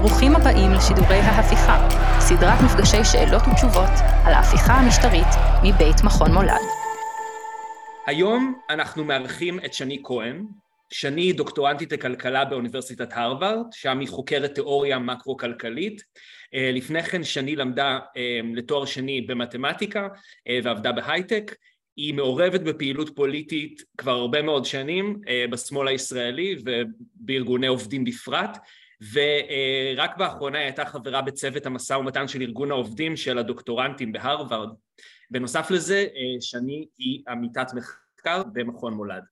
ברוכים הבאים לשידורי ההפיכה, סדרת מפגשי שאלות ותשובות על ההפיכה המשטרית מבית מכון מולד. היום אנחנו מארחים את שני כהן. שני דוקטורנטית לכלכלה באוניברסיטת הרווארד, שם היא חוקרת תיאוריה מקרו-כלכלית. אה, לפני כן שני למדה אה, לתואר שני במתמטיקה אה, ועבדה בהייטק. היא מעורבת בפעילות פוליטית כבר הרבה מאוד שנים בשמאל הישראלי ובארגוני עובדים בפרט, ורק באחרונה היא הייתה חברה בצוות המשא ומתן של ארגון העובדים של הדוקטורנטים בהרווארד. בנוסף לזה, שני היא עמיתת מחקר במכון מולד.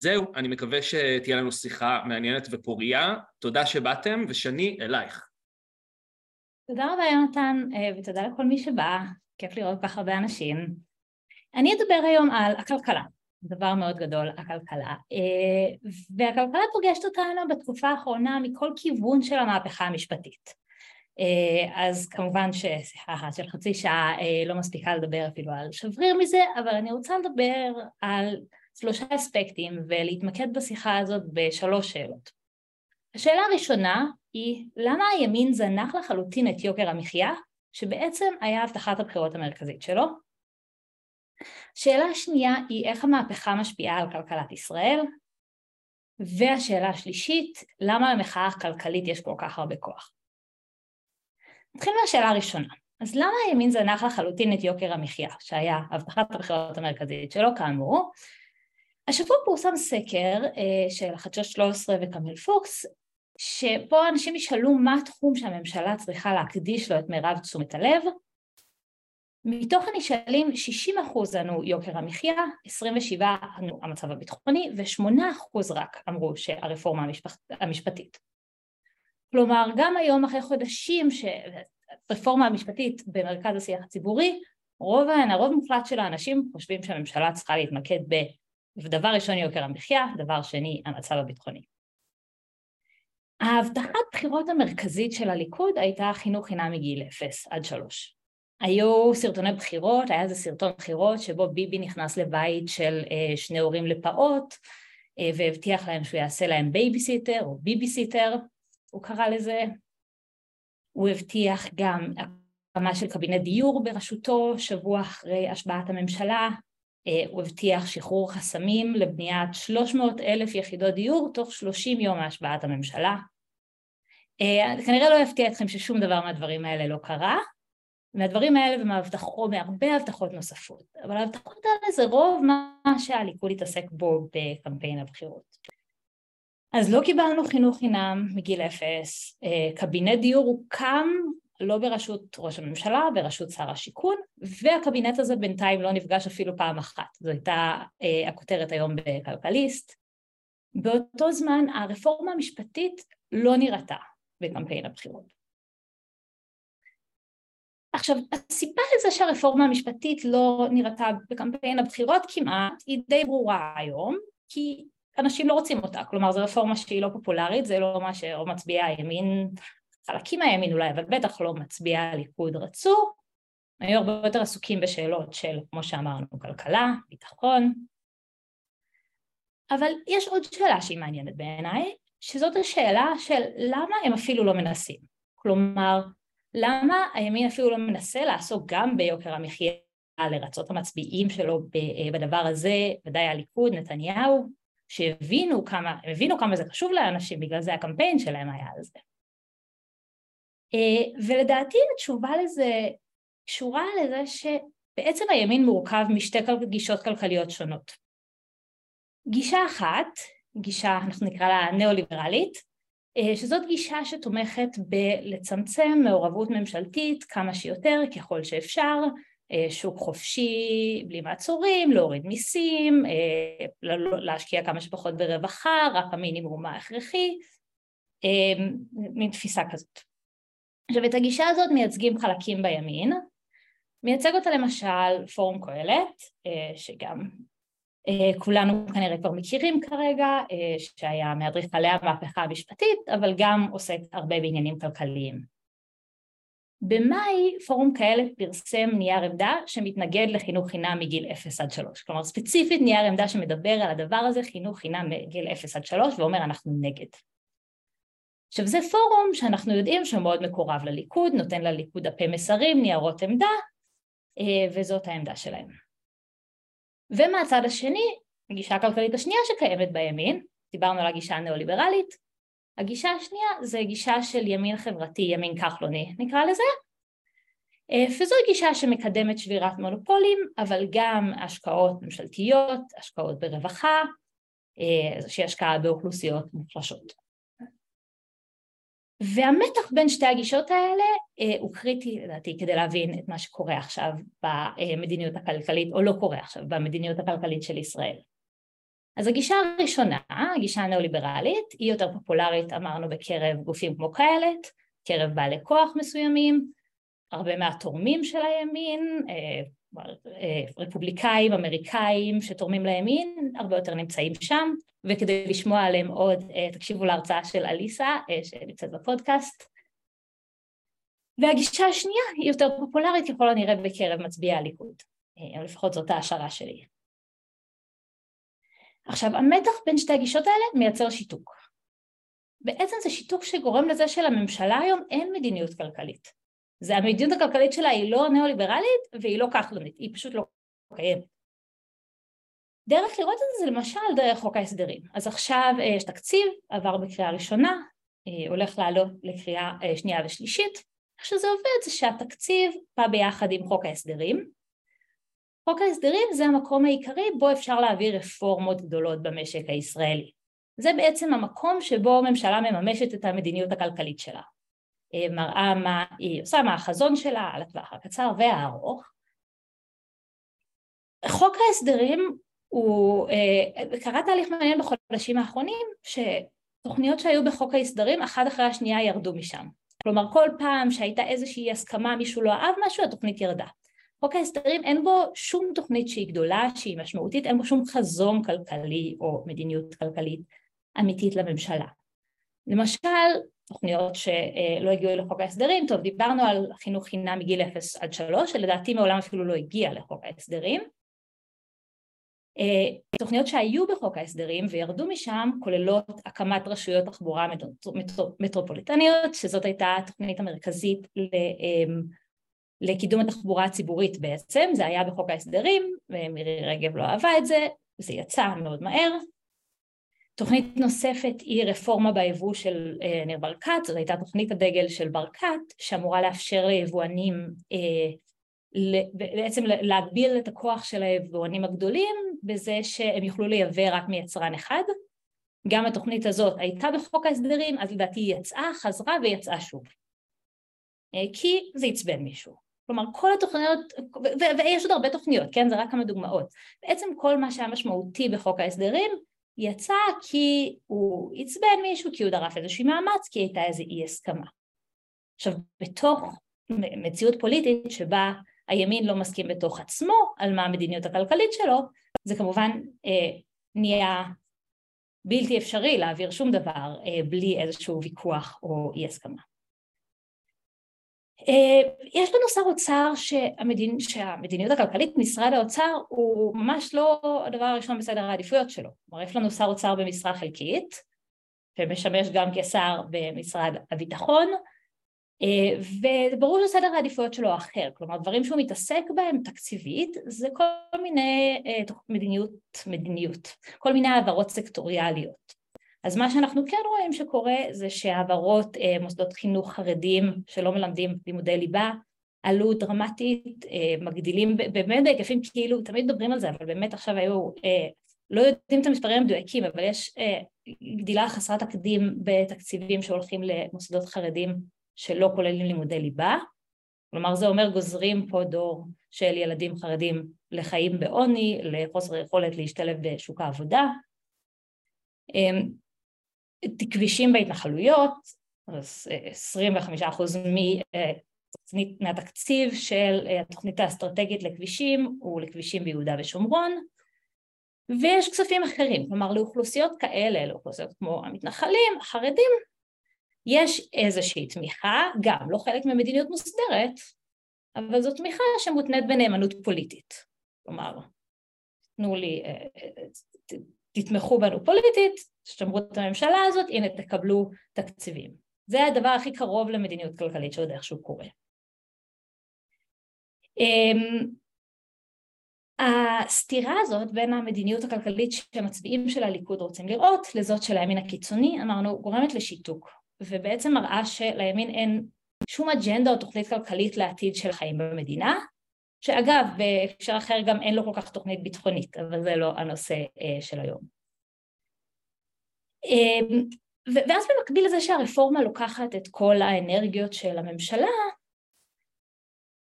זהו, אני מקווה שתהיה לנו שיחה מעניינת ופורייה. תודה שבאתם, ושני, אלייך. תודה רבה יונתן, ותודה לכל מי שבא, כיף לראות כך הרבה אנשים. אני אדבר היום על הכלכלה, דבר מאוד גדול, הכלכלה. והכלכלה פוגשת אותנו בתקופה האחרונה מכל כיוון של המהפכה המשפטית. אז כמובן ששיחה של חצי שעה לא מספיקה לדבר אפילו על שבריר מזה, אבל אני רוצה לדבר על שלושה אספקטים ולהתמקד בשיחה הזאת בשלוש שאלות. השאלה הראשונה היא למה הימין זנח לחלוטין את יוקר המחיה שבעצם היה הבטחת הבחירות המרכזית שלו? השאלה השנייה היא איך המהפכה משפיעה על כלכלת ישראל? והשאלה השלישית, למה למחאה הכלכלית יש כל כך הרבה כוח? נתחיל מהשאלה הראשונה. אז למה הימין זנח לחלוטין את יוקר המחיה, שהיה הבטחת הבחירות המרכזית שלו כאמור, השבוע פורסם סקר אה, של חדשות 13 וקמיל פוקס, שפה אנשים ישאלו מה התחום שהממשלה צריכה להקדיש לו את מירב תשומת הלב. מתוך הנשאלים 60% ענו יוקר המחיה, 27% ענו המצב הביטחוני ו-8% רק אמרו שהרפורמה המשפט, המשפטית. כלומר גם היום אחרי חודשים שהרפורמה המשפטית במרכז השיח הציבורי, רוב, הרוב מוחלט של האנשים חושבים שהממשלה צריכה להתמקד ב... ודבר ראשון יוקר המחיה, דבר שני המצב הביטחוני. ההבטחת בחירות המרכזית של הליכוד הייתה חינוך חינם מגיל 0 עד 3. היו סרטוני בחירות, היה איזה סרטון בחירות שבו ביבי נכנס לבית של אה, שני הורים לפעוט אה, והבטיח להם שהוא יעשה להם בייביסיטר או ביביסיטר, הוא קרא לזה. הוא הבטיח גם הקמה של קבינט דיור בראשותו שבוע אחרי השבעת הממשלה, אה, הוא הבטיח שחרור חסמים לבניית 300 אלף יחידות דיור תוך 30 יום מהשבעת הממשלה. אה, כנראה לא יפתיע אתכם ששום דבר מהדברים האלה לא קרה, מהדברים האלה ומהבטחות, מהרבה הבטחות נוספות, אבל ההבטחות האלה זה רוב מה שהליכוד התעסק בו בקמפיין הבחירות. אז לא קיבלנו חינוך חינם מגיל אפס, אה, קבינט דיור הוקם לא בראשות ראש הממשלה, בראשות שר השיכון, והקבינט הזה בינתיים לא נפגש אפילו פעם אחת. זו הייתה אה, הכותרת היום בכלכליסט. באותו זמן הרפורמה המשפטית לא נראתה בקמפיין הבחירות. עכשיו, הסיבה לזה שהרפורמה המשפטית לא נראתה בקמפיין הבחירות כמעט היא די ברורה היום, כי אנשים לא רוצים אותה, כלומר זו רפורמה שהיא לא פופולרית, זה לא מה שרוב מצביעי הימין חלקים מהימין אולי, אבל בטח לא מצביע הליכוד רצו, היו הרבה יותר עסוקים בשאלות של, כמו שאמרנו, כלכלה, ביטחון. אבל יש עוד שאלה שהיא מעניינת בעיניי, שזאת השאלה של למה הם אפילו לא מנסים. כלומר, למה הימין אפילו לא מנסה לעסוק גם ביוקר המחיה לרצות המצביעים שלו בדבר הזה, ודאי הליכוד, נתניהו, שהבינו כמה, הבינו כמה זה חשוב לאנשים, בגלל זה הקמפיין שלהם היה על זה. אה, ולדעתי התשובה לזה קשורה לזה שבעצם הימין מורכב משתי גישות כלכליות שונות. גישה אחת, גישה אנחנו נקרא לה ניאו-ליברלית, אה, שזאת גישה שתומכת בלצמצם מעורבות ממשלתית כמה שיותר ככל שאפשר, אה, שוק חופשי בלי מעצורים, להוריד מיסים, להשקיע כמה שפחות ברווחה, רק המינימום ההכרחי, מין תפיסה כזאת. עכשיו את הגישה הזאת מייצגים חלקים בימין, מייצג אותה למשל פורום קהלת, אה, שגם אה, כולנו כנראה כבר מכירים כרגע, אה, שהיה מאדריכלי המהפכה המשפטית, אבל גם עוסק הרבה בעניינים כלכליים. במאי פורום קהלת פרסם נייר עמדה שמתנגד לחינוך חינם מגיל 0 עד 3, כלומר ספציפית נייר עמדה שמדבר על הדבר הזה, חינוך חינם מגיל 0 עד 3, ואומר אנחנו נגד. עכשיו זה פורום שאנחנו יודעים שהוא מאוד מקורב לליכוד, נותן לליכוד דפי מסרים, ניירות עמדה, וזאת העמדה שלהם. ומהצד השני, הגישה הכלכלית השנייה שקיימת בימין, דיברנו על הגישה הניאו-ליברלית, הגישה השנייה זה גישה של ימין חברתי, ימין כחלוני נקרא לזה, וזו גישה שמקדמת שבירת מונופולים, אבל גם השקעות ממשלתיות, השקעות ברווחה, שהיא השקעה באוכלוסיות מוחלשות. והמתח בין שתי הגישות האלה הוא קריטי לדעתי כדי להבין את מה שקורה עכשיו במדיניות הכלכלית, או לא קורה עכשיו במדיניות הכלכלית של ישראל. אז הגישה הראשונה, הגישה הניאו-ליברלית, היא יותר פופולרית אמרנו בקרב גופים כמו כאלת, קרב בעלי כוח מסוימים, הרבה מהתורמים של הימין, רפובליקאים, אמריקאים שתורמים לימין, הרבה יותר נמצאים שם, וכדי לשמוע עליהם עוד תקשיבו להרצאה של אליסה שנמצאת בפודקאסט. והגישה השנייה היא יותר פופולרית ככל הנראה בקרב מצביעי הליכוד, או לפחות זאת ההשערה שלי. עכשיו המתח בין שתי הגישות האלה מייצר שיתוק. בעצם זה שיתוק שגורם לזה שלממשלה היום אין מדיניות כלכלית. זה המדיניות הכלכלית שלה היא לא ניאו-ליברלית והיא לא כחלונית, היא פשוט לא קיימת. דרך לראות את זה זה למשל דרך חוק ההסדרים. אז עכשיו יש תקציב, עבר בקריאה ראשונה, הולך לעלות לקריאה שנייה ושלישית. איך שזה עובד זה שהתקציב בא ביחד עם חוק ההסדרים, חוק ההסדרים זה המקום העיקרי בו אפשר להעביר רפורמות גדולות במשק הישראלי. זה בעצם המקום שבו הממשלה מממשת את המדיניות הכלכלית שלה. מראה מה היא עושה, מה החזון שלה על הטווח הקצר והארוך. חוק ההסדרים הוא, קרה תהליך מעניין בחודשים האחרונים שתוכניות שהיו בחוק ההסדרים אחת אחרי השנייה ירדו משם. כלומר כל פעם שהייתה איזושהי הסכמה מישהו לא אהב משהו התוכנית ירדה. חוק ההסדרים אין בו שום תוכנית שהיא גדולה, שהיא משמעותית, אין בו שום חזון כלכלי או מדיניות כלכלית אמיתית לממשלה. למשל, תוכניות שלא הגיעו לחוק ההסדרים, טוב דיברנו על חינוך חינם מגיל 0 עד 3, שלדעתי מעולם אפילו לא הגיע לחוק ההסדרים. תוכניות שהיו בחוק ההסדרים וירדו משם כוללות הקמת רשויות תחבורה מטרופוליטניות, שזאת הייתה התוכנית המרכזית לקידום התחבורה הציבורית בעצם, זה היה בחוק ההסדרים, ומירי רגב לא אהבה את זה, זה יצא מאוד מהר. תוכנית נוספת היא רפורמה ביבוא של ניר ברקת, זאת הייתה תוכנית הדגל של ברקת, שאמורה לאפשר ליבואנים, בעצם להגביל את הכוח של היבואנים הגדולים בזה שהם יוכלו לייבא רק מיצרן אחד. גם התוכנית הזאת הייתה בחוק ההסדרים, אז לדעתי היא יצאה, חזרה ויצאה שוב. כי זה עצבן מישהו. כלומר כל התוכניות, ויש עוד הרבה תוכניות, כן? זה רק כמה דוגמאות. בעצם כל מה שהיה משמעותי בחוק ההסדרים יצא כי הוא עצבן מישהו, כי הוא דרף איזושהי מאמץ, כי הייתה איזו אי הסכמה. עכשיו בתוך מציאות פוליטית שבה הימין לא מסכים בתוך עצמו על מה המדיניות הכלכלית שלו, זה כמובן אה, נהיה בלתי אפשרי להעביר שום דבר אה, בלי איזשהו ויכוח או אי הסכמה. יש לנו שר אוצר שהמדינ... שהמדיניות הכלכלית משרד האוצר הוא ממש לא הדבר הראשון בסדר העדיפויות שלו, כלומר יש לנו שר אוצר במשרה חלקית שמשמש גם כשר במשרד הביטחון וברור שסדר העדיפויות שלו אחר, כלומר דברים שהוא מתעסק בהם תקציבית זה כל מיני מדיניות, מדיניות, כל מיני העברות סקטוריאליות אז מה שאנחנו כן רואים שקורה זה שהעברות מוסדות חינוך חרדים שלא מלמדים לימודי ליבה עלו דרמטית, מגדילים באמת בהיקפים כאילו, תמיד מדברים על זה אבל באמת עכשיו היו, לא יודעים את המספרים המדויקים אבל יש גדילה חסרת תקדים בתקציבים שהולכים למוסדות חרדים שלא כוללים לימודי ליבה, כלומר זה אומר גוזרים פה דור של ילדים חרדים לחיים בעוני, לחוסר יכולת להשתלב בשוק העבודה כבישים בהתנחלויות, אז 25% מהתקציב של התוכנית האסטרטגית לכבישים הוא לכבישים ביהודה ושומרון ויש כספים אחרים, כלומר לאוכלוסיות כאלה, לאוכלוסיות כמו המתנחלים, החרדים, יש איזושהי תמיכה, גם לא חלק ממדיניות מוסדרת, אבל זו תמיכה שמותנית בנאמנות פוליטית, כלומר תנו לי, תתמכו בנו פוליטית, שתמרו את הממשלה הזאת, הנה תקבלו תקציבים. זה הדבר הכי קרוב למדיניות כלכלית שעוד איכשהו קורה. אמ, הסתירה הזאת בין המדיניות הכלכלית שהמצביעים של הליכוד רוצים לראות לזאת של הימין הקיצוני, אמרנו, גורמת לשיתוק, ובעצם מראה שלימין אין שום אג'נדה או תוכנית כלכלית לעתיד של חיים במדינה, שאגב, בהקשר אחר גם אין לו כל כך תוכנית ביטחונית, אבל זה לא הנושא אה, של היום. אמ, ואז במקביל לזה שהרפורמה לוקחת את כל האנרגיות של הממשלה,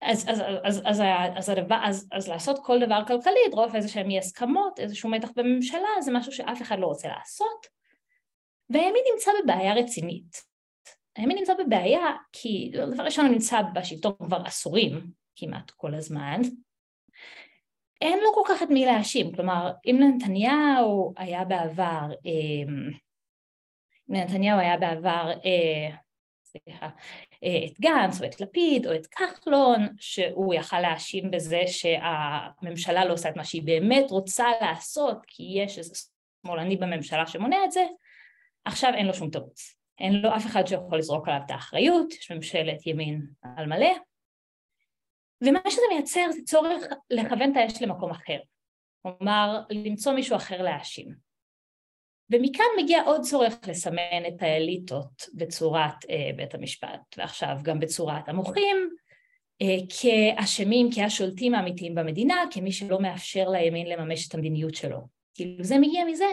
אז, אז, אז, אז, אז, הדבר, אז, אז לעשות כל דבר כלכלי, לדרוף איזה שהם אי הסכמות, איזשהו מתח בממשלה, זה משהו שאף אחד לא רוצה לעשות, והימין נמצא בבעיה רצינית. הימין נמצא בבעיה כי דבר ראשון הוא נמצא בשלטון כבר עשורים, כמעט כל הזמן, אין לו כל כך את מי להאשים, כלומר אם לנתניהו היה בעבר, אמ, אם לנתניהו היה בעבר, אה, סליחה, אה, את גנץ או את לפיד או את כחלון שהוא יכל להאשים בזה שהממשלה לא עושה את מה שהיא באמת רוצה לעשות כי יש איזה שמאלני בממשלה שמונע את זה, עכשיו אין לו שום תירוץ. אין לו אף אחד שיכול לזרוק עליו את האחריות, יש ממשלת ימין על מלא, ומה שזה מייצר זה צורך לכוון את האש למקום אחר, כלומר למצוא מישהו אחר להאשים. ומכאן מגיע עוד צורך לסמן את האליטות בצורת אה, בית המשפט, ועכשיו גם בצורת המוחים, אה, כאשמים, כשולטים האמיתיים במדינה, כמי שלא מאפשר לימין לממש את המדיניות שלו. כאילו זה מגיע מזה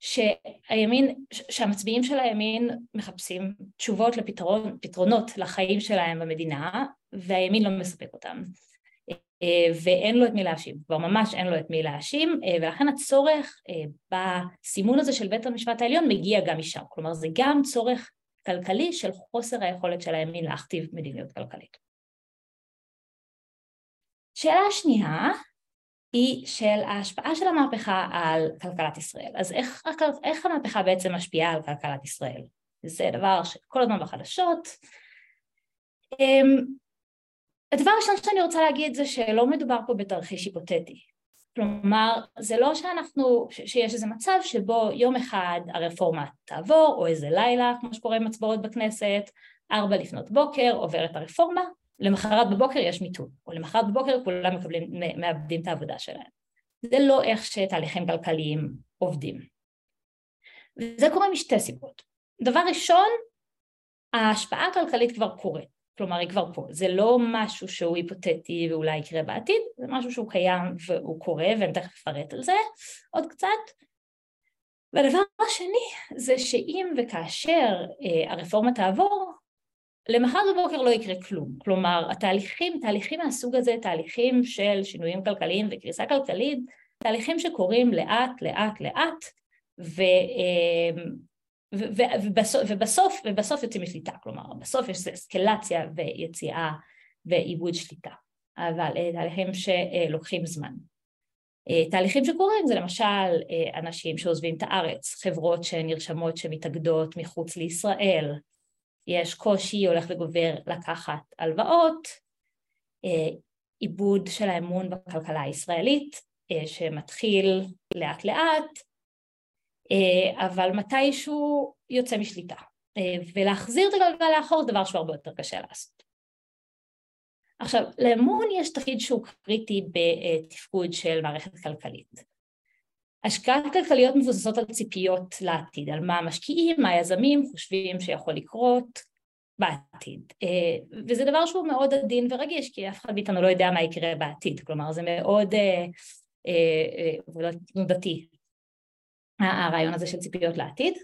שהימין, שהמצביעים של הימין מחפשים תשובות לפתרונות לחיים שלהם במדינה, והימין לא מספק אותם. אה, ואין לו את מי להאשים, כבר ממש אין לו את מי להאשים, אה, ולכן הצורך אה, בסימון הזה של בית המשפט העליון מגיע גם משם, כלומר זה גם צורך כלכלי של חוסר היכולת של הימין להכתיב מדיניות כלכלית. שאלה שנייה היא של ההשפעה של המהפכה על כלכלת ישראל. אז איך, איך המהפכה בעצם משפיעה על כלכלת ישראל? זה דבר שכל הזמן בחדשות. הדבר הראשון שאני רוצה להגיד זה שלא מדובר פה בתרחיש היפותטי. כלומר, זה לא שאנחנו, שיש איזה מצב שבו יום אחד הרפורמה תעבור, או איזה לילה, כמו שקורה עם הצבעות בכנסת, ארבע לפנות בוקר, עוברת הרפורמה, למחרת בבוקר יש מיתון, או למחרת בבוקר כולם מקבלים, מאבדים את העבודה שלהם. זה לא איך שתהליכים כלכליים עובדים. וזה קורה משתי סיבות. דבר ראשון, ההשפעה הכלכלית כבר קורית. כלומר היא כבר פה, זה לא משהו שהוא היפותטי ואולי יקרה בעתיד, זה משהו שהוא קיים והוא קורה ואני תכף אפרט על זה עוד קצת. והדבר השני זה שאם וכאשר אה, הרפורמה תעבור, למחר בבוקר לא יקרה כלום, כלומר התהליכים, תהליכים מהסוג הזה, תהליכים של שינויים כלכליים וקריסה כלכלית, תהליכים שקורים לאט לאט לאט ו, אה, ובסוף, ובסוף, ובסוף יוצאים משליטה, כלומר בסוף יש אסקלציה ויציאה ועיבוד שליטה, אבל אה, תהליכים שלוקחים זמן. אה, תהליכים שקורים זה למשל אה, אנשים שעוזבים את הארץ, חברות שנרשמות שמתאגדות מחוץ לישראל, יש קושי הולך וגובר לקחת הלוואות, עיבוד של האמון בכלכלה הישראלית שמתחיל לאט לאט אבל מתישהו יוצא משליטה. אה, ולהחזיר את הגלגל לאחור זה דבר שהוא הרבה יותר קשה לעשות. עכשיו, לאמון יש תפקיד שהוא קריטי בתפקוד של מערכת כלכלית. השקעות כלכליות מבוססות על ציפיות לעתיד, על מה המשקיעים, מה היזמים חושבים שיכול לקרות בעתיד. אה, וזה דבר שהוא מאוד עדין ורגיש, כי אף אחד מאיתנו לא יודע מה יקרה בעתיד, כלומר זה מאוד תנודתי הרעיון הזה של ציפיות לעתיד,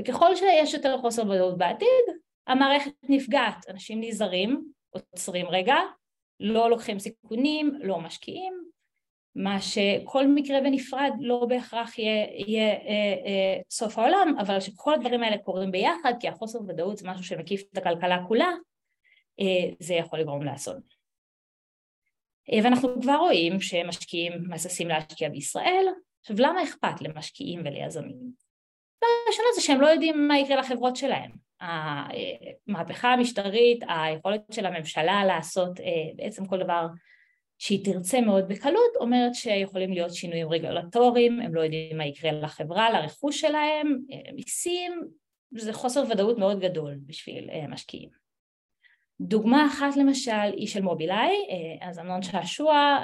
וככל שיש יותר חוסר ודאות בעתיד, המערכת נפגעת, אנשים נזהרים, עוצרים רגע, לא לוקחים סיכונים, לא משקיעים, מה שכל מקרה בנפרד לא בהכרח יהיה, יהיה אה, אה, סוף העולם, אבל שכל הדברים האלה קורים ביחד, כי החוסר ודאות זה משהו שמקיף את הכלכלה כולה, אה, זה יכול לגרום לאסון. אה, ואנחנו כבר רואים שמשקיעים מהססים להשקיע בישראל, עכשיו למה אכפת למשקיעים וליזמים? הראשונה זה שהם לא יודעים מה יקרה לחברות שלהם. המהפכה המשטרית, היכולת של הממשלה לעשות אה, בעצם כל דבר שהיא תרצה מאוד בקלות, אומרת שיכולים להיות שינויים רגולטוריים, הם לא יודעים מה יקרה לחברה, לרכוש שלהם, אה, מיסים, זה חוסר ודאות מאוד גדול בשביל משקיעים. דוגמה אחת למשל היא של מובילאיי, אז אמנון שעשוע,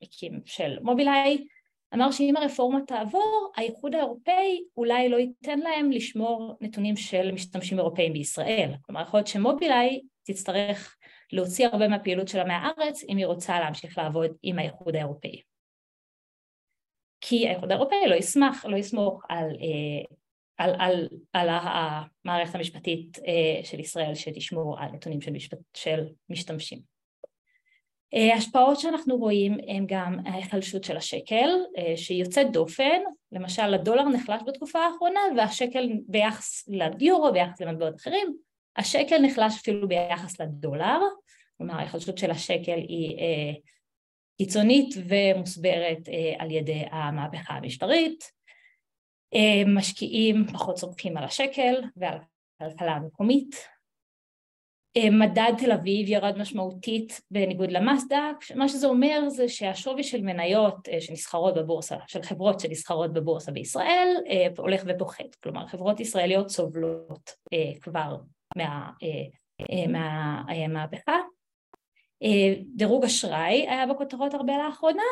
המקים של מובילאיי, אמר שאם הרפורמה תעבור, האיחוד האירופאי אולי לא ייתן להם לשמור נתונים של משתמשים אירופאים בישראל. כלומר, יכול להיות שמובילאיי תצטרך להוציא הרבה מהפעילות שלה מהארץ אם היא רוצה להמשיך לעבוד עם האיחוד האירופאי. כי האיחוד האירופאי לא ישמח, לא יסמוך על, אה, על, על, על המערכת המשפטית אה, של ישראל שתשמור על נתונים של, משפט, של משתמשים. השפעות שאנחנו רואים הן גם ההיחלשות של השקל שהיא יוצאת דופן, למשל הדולר נחלש בתקופה האחרונה והשקל ביחס ליורו, ביחס למטבעות אחרים, השקל נחלש אפילו ביחס לדולר, כלומר ההיחלשות של השקל היא קיצונית ומוסברת על ידי המהפכה המשטרית, משקיעים פחות סומכים על השקל ועל הכלכלה המקומית. אה, מדד תל אביב ירד משמעותית בניגוד למאסדק, מה שזה אומר זה שהשווי של מניות אה, שנסחרות בבורסה, של חברות שנסחרות בבורסה בישראל אה, הולך ופוחת, כלומר חברות ישראליות סובלות כבר מהמהפכה. מה, דירוג אשראי היה בכותרות הרבה לאחרונה,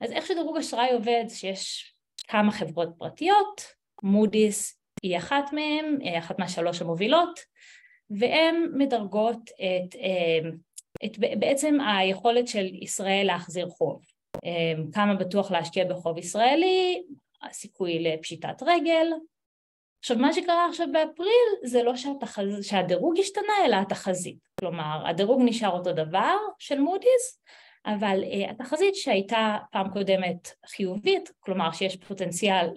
אז איך שדירוג אשראי עובד שיש כמה חברות פרטיות, מודי'ס היא אחת מהן, אחת מהשלוש המובילות, והן מדרגות את, אמ, את בעצם היכולת של ישראל להחזיר חוב. אמ, כמה בטוח להשקיע בחוב ישראלי, הסיכוי לפשיטת רגל. עכשיו מה שקרה עכשיו באפריל זה לא שהתחז... שהדירוג השתנה אלא התחזית, כלומר הדירוג נשאר אותו דבר של מודי'ס אבל uh, התחזית שהייתה פעם קודמת חיובית, כלומר שיש פוטנציאל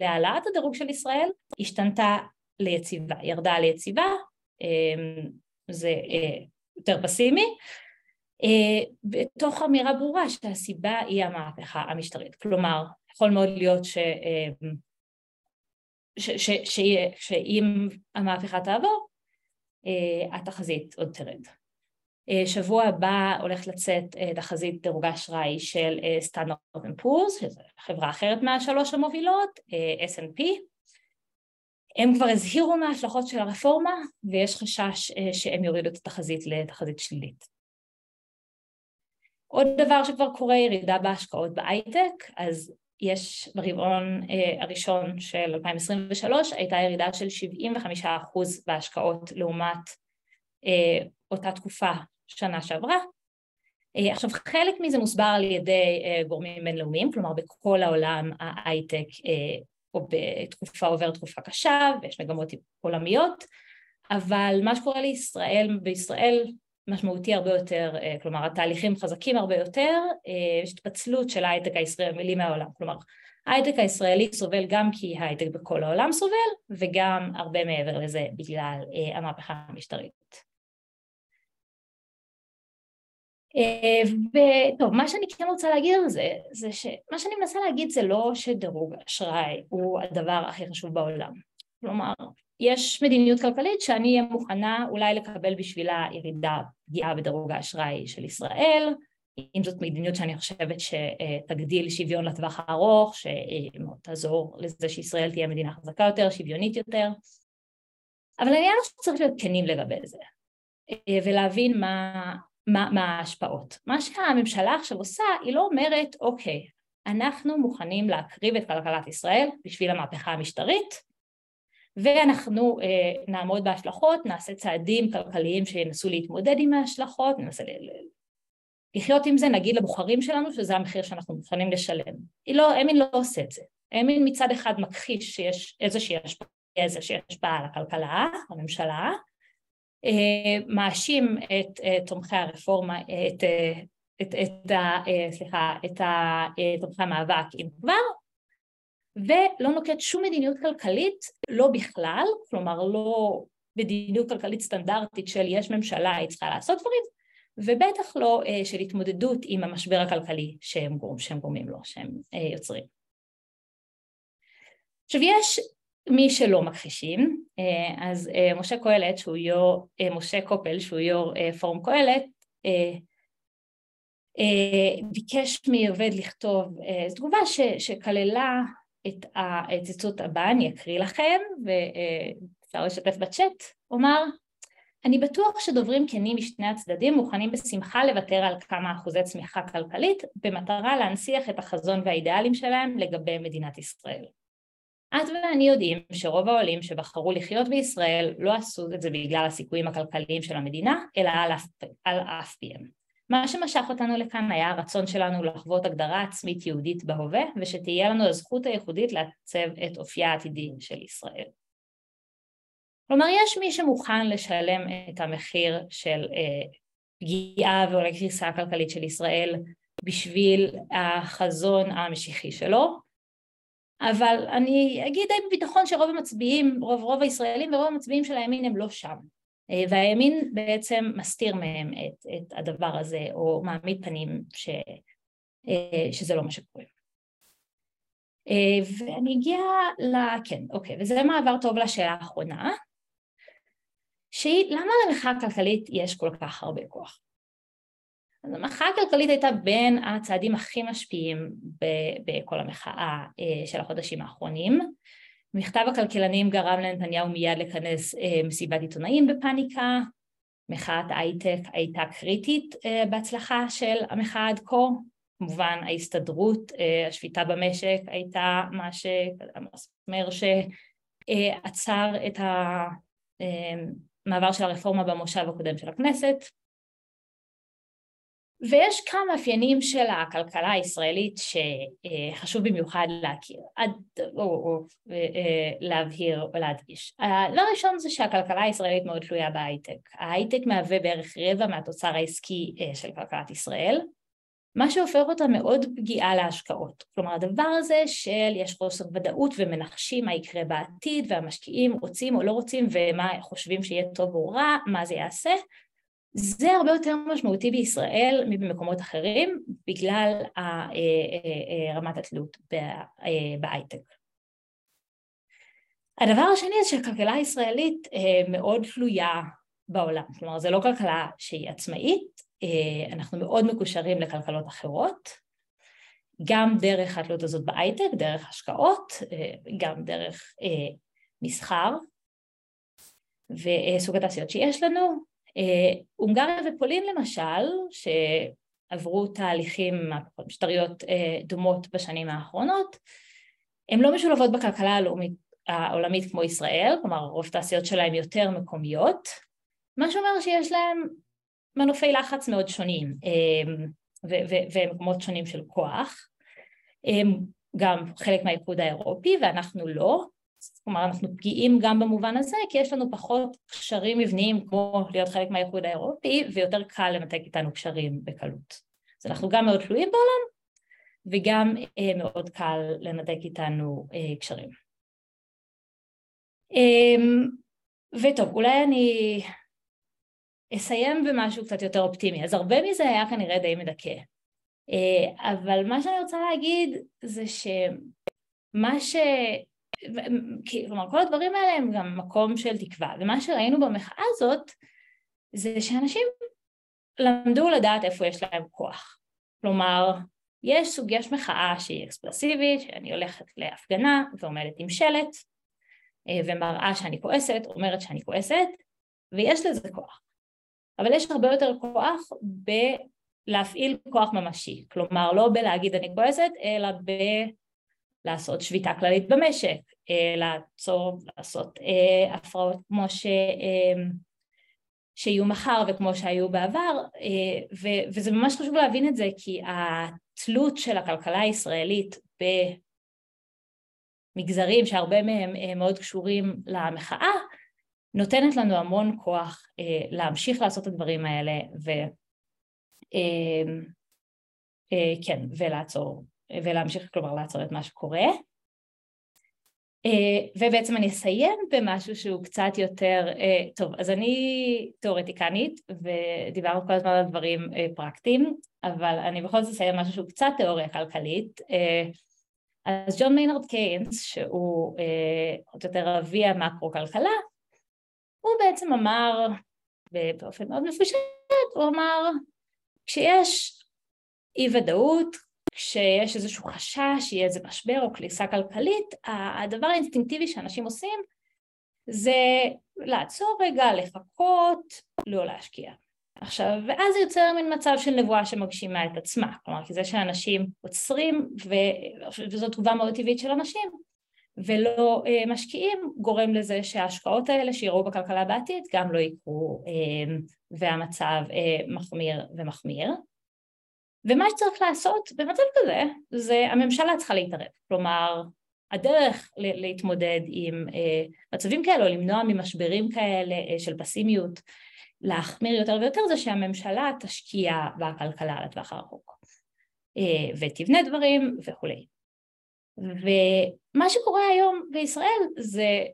להעלאת הדירוג של ישראל, השתנתה ליציבה, ירדה ליציבה זה אה, יותר פסימי, אה, בתוך אמירה ברורה שהסיבה היא המהפכה המשטרית. כלומר, יכול מאוד להיות ש... אמ, ש, ש, ש, שאם המהפכה תעבור, אה, התחזית עוד תרד. שבוע הבא הולכת לצאת תחזית דירוג האשראי של סטנדרט פורס, שזו חברה אחרת מהשלוש המובילות, S&P, הם כבר הזהירו מההשלכות של הרפורמה ויש חשש אה, שהם יורידו את התחזית לתחזית שלילית. עוד דבר שכבר קורה, ירידה בהשקעות בהייטק, אז יש ברבעון אה, הראשון של 2023 הייתה ירידה של 75% בהשקעות לעומת אה, אותה תקופה שנה שעברה. עכשיו חלק מזה מוסבר על ידי גורמים בינלאומיים, כלומר בכל העולם ההייטק או בתקופה עובר תקופה קשה ויש מגמות עולמיות, אבל מה שקורה לישראל, בישראל משמעותי הרבה יותר, אה, כלומר התהליכים חזקים הרבה יותר, אה, יש התפצלות של ההייטק הישראלי מהעולם, כלומר ההייטק הישראלי סובל גם כי ההייטק בכל העולם סובל וגם הרבה מעבר לזה בגלל אה, המהפכה המשטרית. וטוב, מה שאני כן רוצה להגיד על זה, זה שמה שאני מנסה להגיד זה לא שדירוג אשראי הוא הדבר הכי חשוב בעולם. כלומר, יש מדיניות כלכלית שאני אהיה מוכנה אולי לקבל בשבילה ירידה פגיעה בדירוג האשראי של ישראל, אם זאת מדיניות שאני חושבת שתגדיל שוויון לטווח הארוך, שתעזור לזה שישראל תהיה מדינה חזקה יותר, שוויונית יותר, אבל העניין הוא שצריך להיות כנים לגבי זה, ולהבין מה, מה, מה ההשפעות. מה שהממשלה עכשיו עושה, היא לא אומרת, אוקיי, אנחנו מוכנים להקריב את כלכלת ישראל בשביל המהפכה המשטרית, ואנחנו אה, נעמוד בהשלכות, נעשה צעדים כלכליים שינסו להתמודד עם ההשלכות, ננסה ל- לחיות עם זה, נגיד לבוחרים שלנו שזה המחיר שאנחנו מוכנים לשלם. לא, אמין לא עושה את זה. אמין מצד אחד מכחיש שיש איזושהי השפעה, איזושהי השפעה על הכלכלה, הממשלה, מאשים את אה, תומכי הרפורמה, את, אה, את, את, את, סליחה, את תומכי המאבק אם כבר, ולא נוקט שום מדיניות כלכלית, לא בכלל, כלומר לא מדיניות כלכלית סטנדרטית של יש ממשלה, היא צריכה לעשות דברים, ובטח לא של התמודדות עם המשבר הכלכלי שהם, גורם, שהם גורמים לו, שהם יוצרים. עכשיו יש מי שלא מכחישים, אה, אז אה, משה קהלת שהוא יו"ר, אה, משה קופל שהוא יו"ר פורום קהלת ביקש מעובד לכתוב תגובה ש, שכללה את הציטוט הבא, אני אקריא לכם ואפשר לשתף בצ'אט, הוא אמר אני בטוח שדוברים כנים משני הצדדים מוכנים בשמחה לוותר על כמה אחוזי צמיחה כלכלית במטרה להנציח את החזון והאידיאלים שלהם לגבי מדינת ישראל. את ואני יודעים שרוב העולים שבחרו לחיות בישראל לא עשו את זה בגלל הסיכויים הכלכליים של המדינה, אלא על אף, פיהם. מה שמשך אותנו לכאן היה הרצון שלנו לחוות הגדרה עצמית יהודית בהווה ושתהיה לנו הזכות הייחודית לעצב את אופייה העתידי של ישראל. כלומר יש מי שמוכן לשלם את המחיר של אה, פגיעה ואולי קריסה הכלכלית של ישראל בשביל החזון המשיחי שלו אבל אני אגיד די בביטחון שרוב המצביעים, רוב רוב הישראלים ורוב המצביעים של הימין הם לא שם אה, והימין בעצם מסתיר מהם את, את הדבר הזה או מעמיד פנים ש, אה, שזה לא מה שקורה אה, ואני אגיע ל... כן, אוקיי, וזה מעבר טוב לשאלה האחרונה שהיא למה למחאה הכלכלית יש כל כך הרבה כוח? אז המחאה הכלכלית הייתה בין הצעדים הכי משפיעים בכל המחאה אה, של החודשים האחרונים. מכתב הכלכלנים גרם לנתניהו מיד לכנס אה, מסיבת עיתונאים בפאניקה, מחאת הייטק הייתה קריטית אה, בהצלחה של המחאה עד כה, כמובן ההסתדרות, השביתה במשק הייתה מה שאומר שעצר את המעבר של הרפורמה במושב הקודם של הכנסת ויש כמה מאפיינים של הכלכלה הישראלית שחשוב במיוחד להכיר או, או אה, להבהיר ולהדגיש. הדבר הראשון זה שהכלכלה הישראלית מאוד תלויה בהייטק. ההייטק מהווה בערך רבע מהתוצר העסקי אה, של כלכלת ישראל, מה שהופך אותה מאוד פגיעה להשקעות. כלומר הדבר הזה של יש חוסר ודאות ומנחשים מה יקרה בעתיד והמשקיעים רוצים או לא רוצים ומה חושבים שיהיה טוב או רע, מה זה יעשה, זה הרבה יותר משמעותי בישראל מבמקומות אחרים בגלל אה, אה, אה, רמת התלות בהייטק. הדבר השני זה שהכלכלה הישראלית מאוד תלויה בעולם, כלומר זה לא כלכלה שהיא עצמאית, אנחנו מאוד מקושרים לכלכלות אחרות, גם דרך התלות הזאת בהייטק, דרך השקעות, גם דרך מסחר וסוג התעשיות שיש לנו, הונגריה ופולין למשל, שעברו תהליכים משטריות אה, דומות בשנים האחרונות, הן לא משולבות בכלכלה הלאומית, העולמית כמו ישראל, כלומר רוב תעשיות שלהן יותר מקומיות, מה שאומר שיש להן מנופי לחץ מאוד שונים אה, ומקומות שונים של כוח, גם חלק מהאיחוד האירופי ואנחנו לא, כלומר אנחנו פגיעים גם במובן הזה כי יש לנו פחות קשרים מבניים כמו להיות חלק מהאיחוד האירופי ויותר קל לנתק איתנו קשרים בקלות. אז אנחנו גם מאוד תלויים בעולם וגם אה, מאוד קל לנתק איתנו אה, קשרים. אה, וטוב, אולי אני אסיים במשהו קצת יותר אופטימי, אז הרבה מזה היה כנראה די מדכא. אה, אבל מה שאני רוצה להגיד זה שמה ש... כלומר כל הדברים האלה הם גם מקום של תקווה. ומה שראינו במחאה הזאת זה שאנשים למדו לדעת איפה יש להם כוח. כלומר יש סוג, יש מחאה שהיא אקספרסיבית שאני הולכת להפגנה ועומדת עם שלט אה, ומראה שאני כועסת, אומרת שאני כועסת ויש לזה כוח. אבל יש הרבה יותר כוח בלהפעיל כוח ממשי. כלומר לא בלהגיד אני כועסת אלא ב... לעשות שביתה כללית במשק, אה, לעצור, לעשות אה, הפרעות כמו ש... אה, שיהיו מחר וכמו שהיו בעבר ו- וזה ממש חשוב להבין את זה כי התלות של הכלכלה הישראלית במגזרים שהרבה מהם מאוד קשורים למחאה נותנת לנו המון כוח להמשיך לעשות את הדברים האלה וכן ולעצור ולהמשיך כלומר לעצור את מה שקורה. אה, ובעצם אני אסיים במשהו שהוא קצת יותר, אה, טוב אז אני תיאורטיקנית ודיברנו כל הזמן על דברים אה, פרקטיים אבל אני בכל זאת אסיים משהו שהוא קצת תיאוריה כלכלית אז ג'ון מיינרד קיינס שהוא עוד יותר אבי המקרו-כלכלה הוא בעצם אמר באופן מאוד מפושט, הוא אמר כשיש אי ודאות כשיש איזשהו חשש, יהיה איזה משבר או קליסה כלכלית, הדבר האינסטינקטיבי שאנשים עושים זה לעצור רגע, לחכות, לא להשקיע. עכשיו, ואז זה יוצר מין מצב של נבואה שמגשימה את עצמה, כלומר, כי זה שאנשים עוצרים, ו... וזו תגובה מאוד טבעית של אנשים, ולא אה, משקיעים, גורם לזה שההשקעות האלה שיראו בכלכלה בעתיד גם לא יקרו, אה, והמצב אה, מחמיר ומחמיר. ומה שצריך לעשות במצב כזה, זה הממשלה צריכה להתערב, כלומר, הדרך להתמודד עם אה, מצבים כאלה, או למנוע ממשברים כאלה אה, של פסימיות, להחמיר יותר ויותר, זה שהממשלה תשקיע בכלכלה לטווח הרחוק, אה, ותבנה דברים וכולי. ומה שקורה היום בישראל זה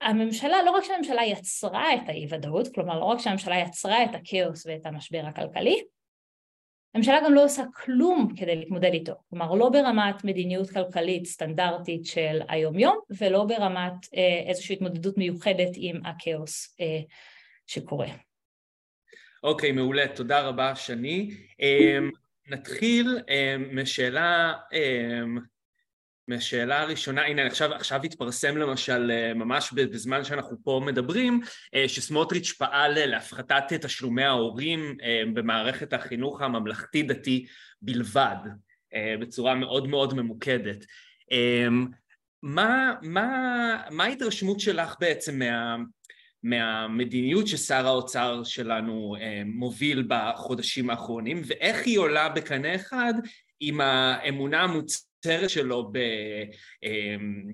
הממשלה, לא רק שהממשלה יצרה את האי ודאות, כלומר לא רק שהממשלה יצרה את הכאוס ואת המשבר הכלכלי, הממשלה גם לא עושה כלום כדי להתמודד איתו, כלומר לא ברמת מדיניות כלכלית סטנדרטית של היום יום ולא ברמת אה, איזושהי התמודדות מיוחדת עם הכאוס אה, שקורה. אוקיי, okay, מעולה, תודה רבה שני. Um, נתחיל um, משאלה um, מהשאלה הראשונה, הנה עכשיו, עכשיו התפרסם למשל אה, ממש בזמן שאנחנו פה מדברים אה, שסמוטריץ' פעל להפחתת תשלומי ההורים אה, במערכת החינוך הממלכתי-דתי בלבד בצורה מאוד מאוד ממוקדת. מה, מה, מה ההתרשמות שלך בעצם מה, מהמדיניות ששר האוצר שלנו מוביל בחודשים האחרונים ואיך היא עולה בקנה אחד עם האמונה המוצ... הכותרת שלו אמ,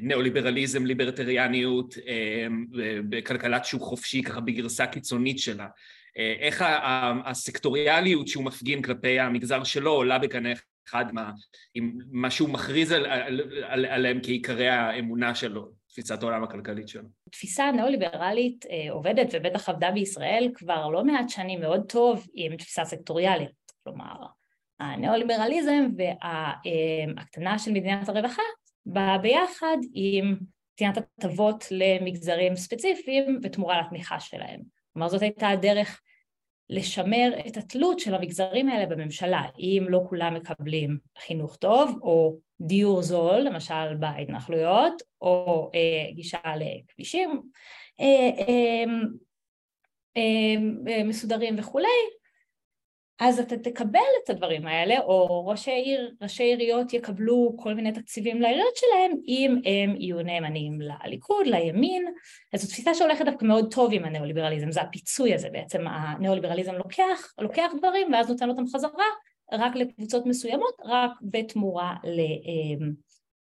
בניאו-ליברליזם, ליברטריאניות, אמ, בכלכלת שוק חופשי, ככה בגרסה קיצונית שלה. אה, איך הסקטוריאליות שהוא מפגין כלפי המגזר שלו עולה בקנה אחד עם מה שהוא מכריז על, על, על, עליהם כעיקרי האמונה שלו, תפיסת העולם הכלכלית שלו. תפיסה ניאו-ליברלית אה, עובדת ובטח עבדה בישראל כבר לא מעט שנים מאוד טוב עם תפיסה סקטוריאלית, כלומר הניאו-ליברליזם וההקטנה של מדינת הרווחה באה ביחד עם נתינת הטבות למגזרים ספציפיים ותמורה לתמיכה שלהם. כלומר זאת הייתה הדרך לשמר את התלות של המגזרים האלה בממשלה, אם לא כולם מקבלים חינוך טוב או דיור זול, למשל בהתנחלויות, או אה, גישה לכבישים אה, אה, אה, אה מסודרים וכולי, אז אתה תקבל את הדברים האלה, או ראשי עיר, ראשי עיריות יקבלו כל מיני תקציבים לעיריות שלהם, אם הם יהיו נאמנים לליכוד, לימין. אז זו תפיסה שהולכת דווקא מאוד טוב עם הניאו-ליברליזם, זה הפיצוי הזה בעצם, הניאו-ליברליזם לוקח, לוקח דברים ואז נותן אותם חזרה רק לקבוצות מסוימות, רק בתמורה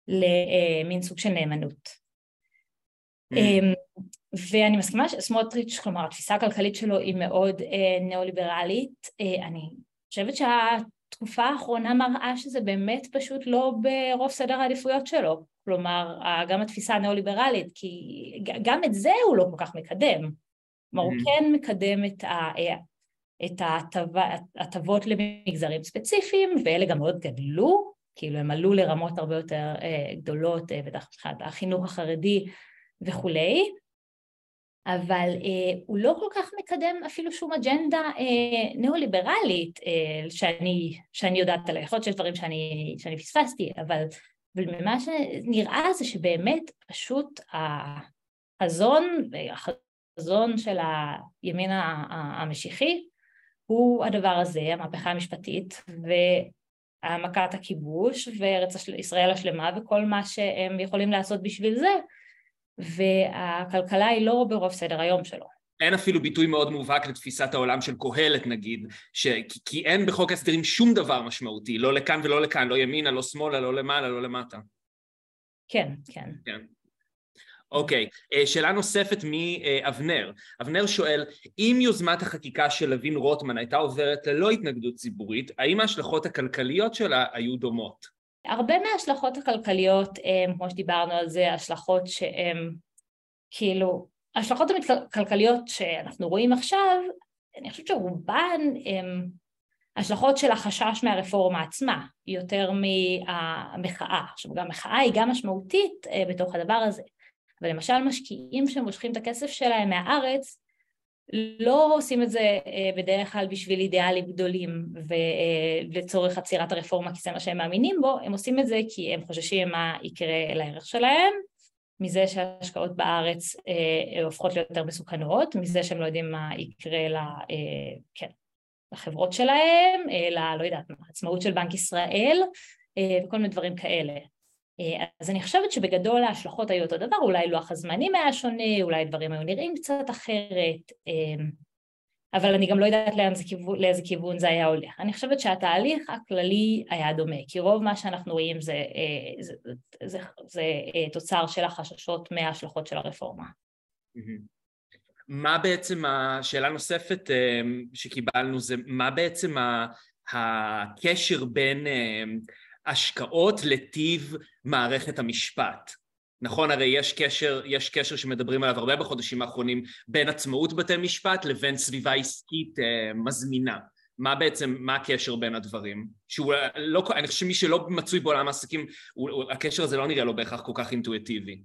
למין סוג של נאמנות. Mm. ואני מסכימה שסמוטריץ', כלומר התפיסה הכלכלית שלו היא מאוד אה, ניאו-ליברלית, אה, אני חושבת שהתקופה האחרונה מראה שזה באמת פשוט לא בראש סדר העדיפויות שלו, כלומר גם התפיסה הניאו-ליברלית, כי גם את זה הוא לא כל כך מקדם, כלומר הוא mm-hmm. כן מקדם את ה... אה, את ההטבות למגזרים ספציפיים, ואלה גם מאוד גדלו, כאילו הם עלו לרמות הרבה יותר אה, גדולות, אה, בטח מבחינת החינוך החרדי וכולי, אבל אה, הוא לא כל כך מקדם אפילו שום אג'נדה אה, ניאו-ליברלית אה, שאני, שאני יודעת עליה, יכול להיות שיש דברים שאני, שאני פספסתי, אבל, אבל ממה שנראה זה שבאמת פשוט החזון, החזון של הימין המשיחי הוא הדבר הזה, המהפכה המשפטית, והעמקת הכיבוש וארץ ישראל השלמה וכל מה שהם יכולים לעשות בשביל זה והכלכלה היא לא ברוב סדר היום שלו. אין אפילו ביטוי מאוד מובהק לתפיסת העולם של קהלת נגיד, ש... כי אין בחוק ההסדרים שום דבר משמעותי, לא לכאן ולא לכאן, לא ימינה, לא שמאלה, לא למעלה, לא למטה. כן, כן. כן. אוקיי, אה, שאלה נוספת מאבנר. אבנר שואל, אם יוזמת החקיקה של לוין רוטמן הייתה עוברת ללא התנגדות ציבורית, האם ההשלכות הכלכליות שלה היו דומות? הרבה מההשלכות הכלכליות הם, כמו שדיברנו על זה, השלכות שהן כאילו, ההשלכות הכלכליות שאנחנו רואים עכשיו, אני חושבת שרובן הן השלכות של החשש מהרפורמה עצמה, יותר מהמחאה. עכשיו גם המחאה היא גם משמעותית אה, בתוך הדבר הזה, אבל למשל משקיעים שמושכים את הכסף שלהם מהארץ, לא עושים את זה בדרך כלל בשביל אידיאלים גדולים ולצורך עצירת הרפורמה כי זה מה שהם מאמינים בו, הם עושים את זה כי הם חוששים מה יקרה לערך שלהם מזה שההשקעות בארץ אה, הופכות להיות יותר מסוכנות, מזה שהם לא יודעים מה יקרה אה, כן, לחברות שלהם, אלא לא יודעת מה, עצמאות של בנק ישראל אה, וכל מיני דברים כאלה. אה, אז אני חושבת שבגדול ההשלכות היו אותו דבר, אולי לוח הזמנים היה שונה, אולי דברים היו נראים קצת אחרת, אה, אבל אני גם לא יודעת לאיזה כיוון, לאיזה כיוון זה היה הולך. אני חושבת שהתהליך הכללי היה דומה, כי רוב מה שאנחנו רואים זה, אה, זה, זה, זה, זה אה, תוצר של החששות מההשלכות של הרפורמה. מה בעצם, השאלה נוספת אה, שקיבלנו זה מה בעצם הקשר בין השקעות לטיב מערכת המשפט? נכון, הרי יש קשר, יש קשר שמדברים עליו הרבה בחודשים האחרונים בין עצמאות בתי משפט לבין סביבה עסקית אה, מזמינה. מה בעצם, מה הקשר בין הדברים? שהוא לא, אני חושב שמי שלא מצוי בעולם העסקים, הקשר הזה לא נראה לו בהכרח כל כך אינטואיטיבי.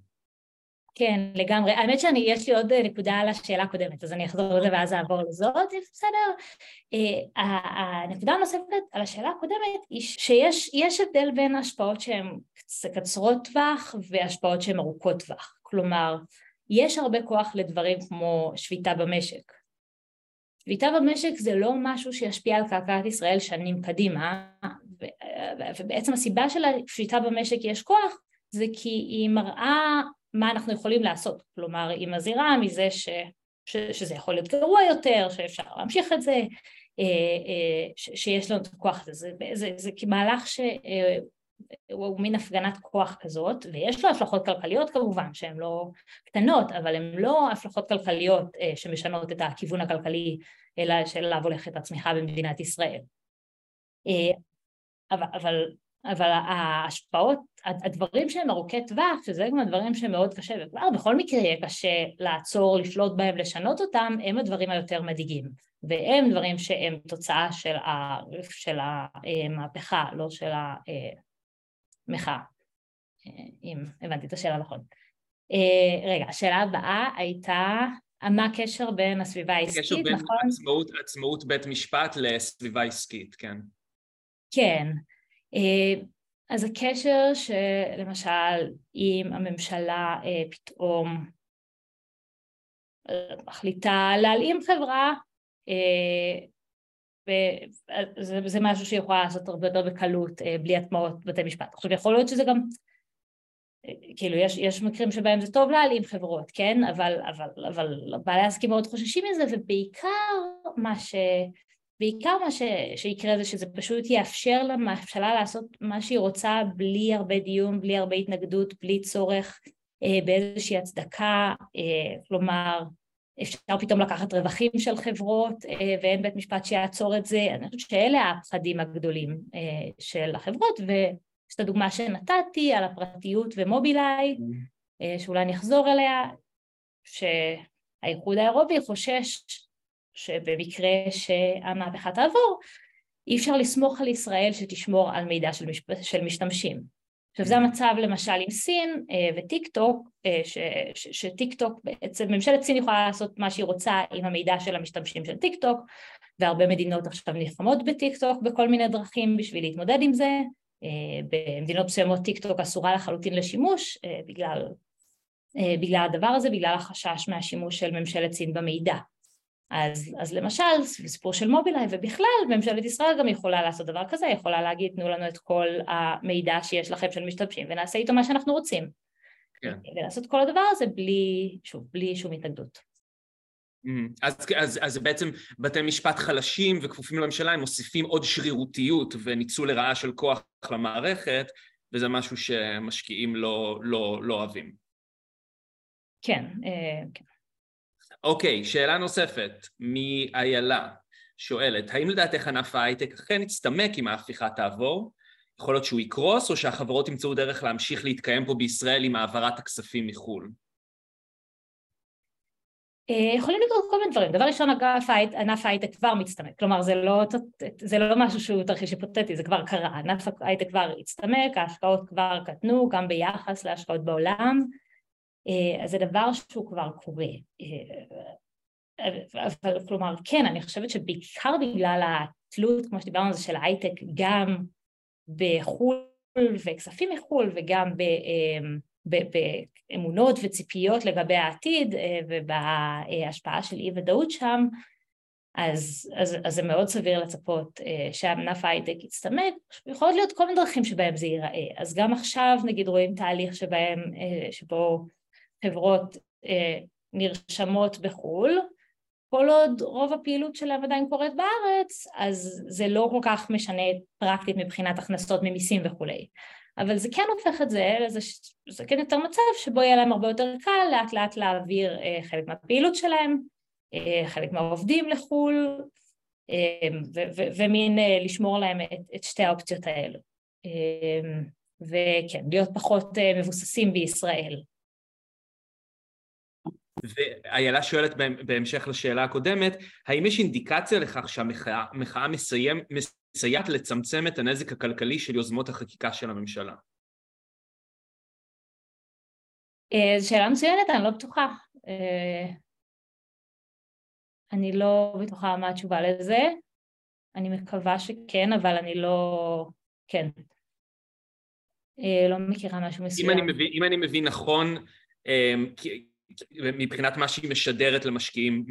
כן, לגמרי. האמת שאני, יש לי עוד נקודה על השאלה הקודמת, אז אני אחזור לזה ואז אעבור לזאת, בסדר. אה, הנקודה הנוספת על השאלה הקודמת היא שיש הבדל בין השפעות שהן קצרות טווח והשפעות שהן ארוכות טווח. כלומר, יש הרבה כוח לדברים כמו שביתה במשק. שביתה במשק זה לא משהו שישפיע על כלכלת ישראל שנים קדימה, ובעצם הסיבה של השביתה במשק יש כוח זה כי היא מראה מה אנחנו יכולים לעשות, כלומר היא מזהירה מזה ש, ש, שזה יכול להיות גרוע יותר, שאפשר להמשיך את זה, אה, אה, ש, שיש לנו את הכוח הזה, זה, זה, זה כמהלך שהוא מין הפגנת כוח כזאת, ויש לו השלכות כלכליות כמובן, שהן לא קטנות, אבל הן לא השלכות כלכליות אה, שמשנות את הכיוון הכלכלי, אלא שאליו הולכת הצמיחה במדינת ישראל. אבל, אבל אבל ההשפעות, הדברים שהם ארוכי טווח, שזה גם הדברים שמאוד קשה, וכבר בכל מקרה יהיה קשה לעצור, לשלוט בהם, לשנות אותם, הם הדברים היותר מדאיגים. והם דברים שהם תוצאה של, ה, של המהפכה, לא של המחאה, אם הבנתי את השאלה נכון. רגע, השאלה הבאה הייתה, מה הקשר בין הסביבה העסקית, נכון? הקשר בין עצמאות, עצמאות בית משפט לסביבה עסקית, כן. כן. אה, אז הקשר שלמשל אם הממשלה אה, פתאום אה, מחליטה להלאים חברה וזה זה משהו שהיא יכולה לעשות הרבה יותר בקלות בלי הטמעות בתי משפט. עכשיו יכול להיות שזה גם, כאילו יש, יש מקרים שבהם זה טוב להעלים חברות, כן? אבל, אבל, אבל בעלי עסקים מאוד חוששים מזה ובעיקר מה ש... בעיקר מה ש, שיקרה זה שזה פשוט יאפשר לממשלה לעשות מה שהיא רוצה בלי הרבה דיון, בלי הרבה התנגדות, בלי צורך אה, באיזושהי הצדקה, אה, כלומר אפשר פתאום לקחת רווחים של חברות אה, ואין בית משפט שיעצור את זה, אני חושבת שאלה הפחדים הגדולים אה, של החברות ויש את הדוגמה שנתתי על הפרטיות ומובילאיי, אה, שאולי אני אחזור אליה, שהאיחוד האירופי חושש שבמקרה שהמהפכה תעבור, אי אפשר לסמוך על ישראל שתשמור על מידע של, משפ... של משתמשים. עכשיו זה המצב למשל עם סין אה, וטיק טוק, אה, ש... ש... שטיק טוק בעצם, ממשלת סין יכולה לעשות מה שהיא רוצה עם המידע של המשתמשים של טיק טוק, והרבה מדינות עכשיו נלחמות בטיק טוק בכל מיני דרכים בשביל להתמודד עם זה, אה, במדינות מסוימות טיק טוק אסורה לחלוטין לשימוש בגלל, בגלל הדבר הזה, בגלל החשש מהשימוש של ממשלת סין במידע. אז, אז למשל, סיפור של מובילאיי, ובכלל ממשלת ישראל גם יכולה לעשות דבר כזה, יכולה להגיד תנו לנו את כל המידע שיש לכם של משתמשים ונעשה איתו מה שאנחנו רוצים. כן. ולעשות כל הדבר הזה בלי, שוב, בלי שום התנגדות. Mm, אז, אז, אז בעצם בתי משפט חלשים וכפופים לממשלה הם מוסיפים עוד שרירותיות וניצול לרעה של כוח למערכת וזה משהו שמשקיעים לא, לא, לא אוהבים. כן, אה, כן. אוקיי, שאלה נוספת מאיילה שואלת, האם לדעתך ענף ההייטק אכן יצטמק אם ההפיכה תעבור? יכול להיות שהוא יקרוס או שהחברות ימצאו דרך להמשיך להתקיים פה בישראל עם העברת הכספים מחו"ל? אה, יכולים לקרות כל מיני דברים. דבר ראשון, ענף ההייטק כבר מצטמק, כלומר זה לא, זה לא משהו שהוא תרחיש היפותטי, זה כבר קרה. ענף ההייטק כבר הצטמק, ההשקעות כבר קטנו, גם ביחס להשקעות בעולם. אז אה, זה דבר שהוא כבר קורה. אה, אבל כלומר, כן, אני חושבת שבעיקר בגלל התלות, כמו שדיברנו על זה, של ההייטק, גם בחו"ל וכספים מחו"ל וגם באמונות וציפיות לגבי העתיד ובהשפעה של אי ודאות שם, אז, אז, אז זה מאוד סביר לצפות שענף ההייטק יצטמק, יכולות להיות כל מיני דרכים שבהם זה ייראה, אז גם עכשיו נגיד רואים תהליך שבהם, שבו חברות uh, נרשמות בחו"ל, כל עוד רוב הפעילות שלהם עדיין קורית בארץ, אז זה לא כל כך משנה פרקטית מבחינת הכנסות ממיסים וכולי. אבל זה כן הופך את זה, זה, זה כן יותר מצב שבו יהיה להם הרבה יותר קל לאט לאט להעביר אה, חלק מהפעילות שלהם, אה, חלק מהעובדים לחו"ל, אה, ומין אה, לשמור להם את, את שתי האופציות האלו. אה, וכן, להיות פחות אה, מבוססים בישראל. ואיילה שואלת בהמשך לשאלה הקודמת, האם יש אינדיקציה לכך שהמחאה מסיים, מסייעת לצמצם את הנזק הכלכלי של יוזמות החקיקה של הממשלה? אה, זו שאלה מצוינת, אני לא בטוחה. אה, אני לא בטוחה מה התשובה לזה. אני מקווה שכן, אבל אני לא... כן. אה, לא מכירה משהו מסוים. אם אני מבין, אם אני מבין נכון, מבחינת מה שהיא משדרת למשקיעים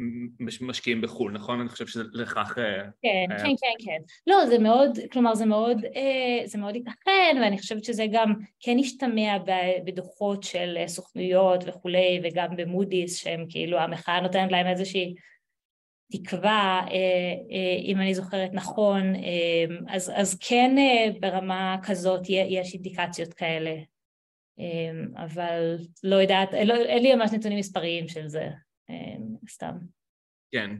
משקיעים בחו"ל, נכון? אני חושב שזה לכך... אה, כן, אה, כן, כן, כן. לא, זה מאוד, כלומר זה מאוד, אה, זה מאוד ייתכן, ואני חושבת שזה גם כן השתמע בדוחות של סוכנויות וכולי, וגם במודי'ס, שהם כאילו, המחאה נותנת להם איזושהי תקווה, אם אני זוכרת נכון, אז, אז כן ברמה כזאת יש אינדיקציות כאלה. אמ, אבל לא יודעת, לא, אין לי ממש נתונים מספריים של זה, אמ, סתם. כן.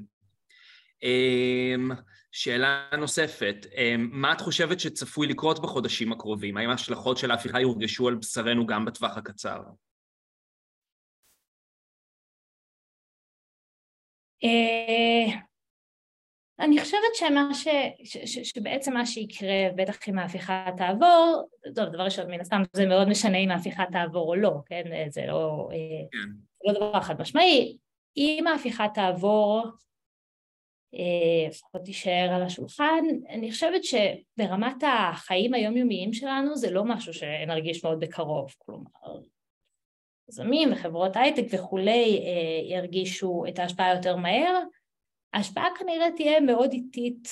אמ, שאלה נוספת, מה את חושבת שצפוי לקרות בחודשים הקרובים? האם ההשלכות של ההפיכה יורגשו על בשרנו גם בטווח הקצר? אה, אני חושבת שמה ש, ש, ש, שבעצם מה שיקרה, בטח אם ההפיכה תעבור, טוב, דבר ראשון, מן הסתם זה מאוד משנה אם ההפיכה תעבור או לא, כן? זה לא, כן. זה לא דבר חד משמעי. אם ההפיכה תעבור, אה, לפחות תישאר על השולחן, אני חושבת שברמת החיים היומיומיים שלנו זה לא משהו שנרגיש מאוד בקרוב, כלומר, יזמים וחברות הייטק וכולי אה, ירגישו את ההשפעה יותר מהר, ההשפעה כנראה תהיה מאוד איטית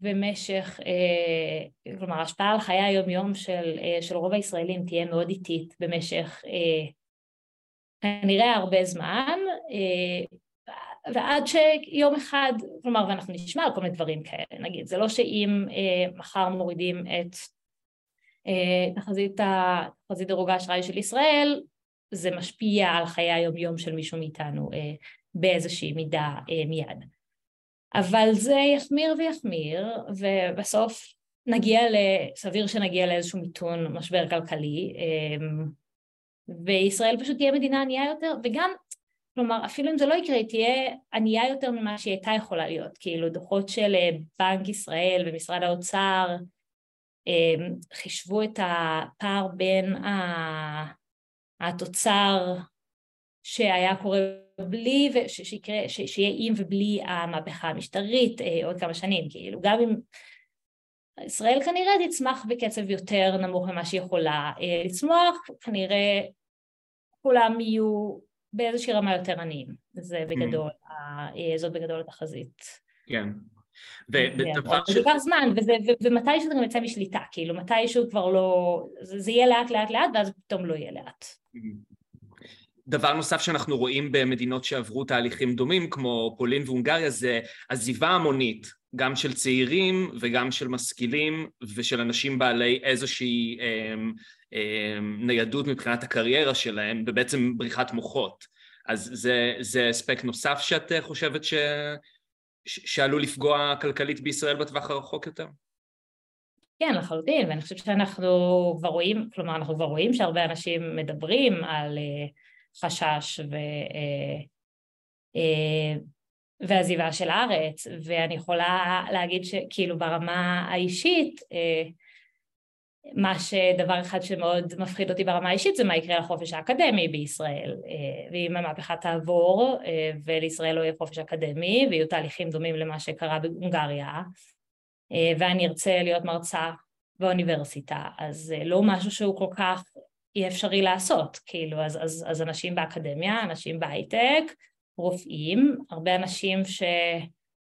במשך, אה, כלומר ההשפעה על חיי היום יום של, אה, של רוב הישראלים תהיה מאוד איטית במשך אה, כנראה הרבה זמן ועד שיום אחד, כלומר ואנחנו נשמע על כל מיני דברים כאלה, נגיד זה לא שאם מחר מורידים את תחזית, דירוג האשראי של ישראל זה משפיע על חיי היום יום של מישהו מאיתנו באיזושהי מידה מיד אבל זה יחמיר ויחמיר, ובסוף נגיע, סביר שנגיע לאיזשהו מיתון משבר כלכלי, אמ, וישראל פשוט תהיה מדינה ענייה יותר, וגם, כלומר, אפילו אם זה לא יקרה, היא תהיה ענייה יותר ממה שהיא הייתה יכולה להיות, כאילו דוחות של אה, בנק ישראל ומשרד האוצר אמ, חישבו את הפער בין התוצר שהיה קורה בלי, שיקרה, שיהיה עם ובלי המהפכה המשטרית אה, עוד כמה שנים, כאילו גם אם ישראל כנראה תצמח בקצב יותר נמוך ממה שהיא יכולה אה, לצמוח, כנראה כולם יהיו באיזושהי רמה יותר עניים, זה בגדול, mm. זאת בגדול התחזית. כן. ודבר ש... זה לוקח זמן, ומתי שזה גם יצא משליטה, כאילו מתישהו כבר לא, זה, זה יהיה לאט לאט לאט ואז פתאום לא יהיה לאט. דבר נוסף שאנחנו רואים במדינות שעברו תהליכים דומים כמו פולין והונגריה זה עזיבה המונית גם של צעירים וגם של משכילים ושל אנשים בעלי איזושהי אה, אה, ניידות מבחינת הקריירה שלהם ובעצם בריחת מוחות אז זה, זה אספקט נוסף שאת חושבת ש, שעלול לפגוע כלכלית בישראל בטווח הרחוק יותר? כן, לחלוטין, ואני חושבת שאנחנו כבר רואים, כלומר אנחנו כבר רואים שהרבה אנשים מדברים על uh, חשש ו, אה, אה, ועזיבה של הארץ, ואני יכולה להגיד שכאילו ברמה האישית, אה, מה שדבר אחד שמאוד מפחיד אותי ברמה האישית זה מה יקרה לחופש האקדמי בישראל ואם המהפכה תעבור ולישראל לא יהיה חופש אקדמי ויהיו תהליכים דומים למה שקרה בהונגריה ואני ארצה להיות מרצה באוניברסיטה אז לא משהו שהוא כל כך אי אפשרי לעשות כאילו אז, אז, אז אנשים באקדמיה, אנשים בהייטק, רופאים, הרבה אנשים ש...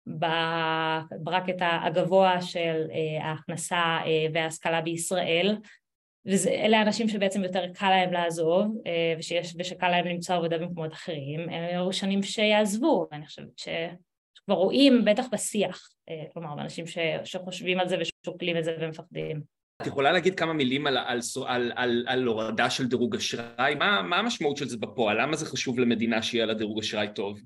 בברקט הגבוה של אה, ההכנסה אה, וההשכלה בישראל ואלה אנשים שבעצם יותר קל להם לעזוב אה, ושיש, ושקל להם למצוא עבודה במקומות אחרים, הם היו שנים שיעזבו ואני חושבת שכבר רואים בטח בשיח, כלומר אנשים שחושבים על זה ושוקלים את זה ומפחדים. את יכולה להגיד כמה מילים על, על, על, על, על הורדה של דירוג אשראי? מה, מה המשמעות של זה בפועל? למה זה חשוב למדינה שיהיה לה דירוג אשראי טוב?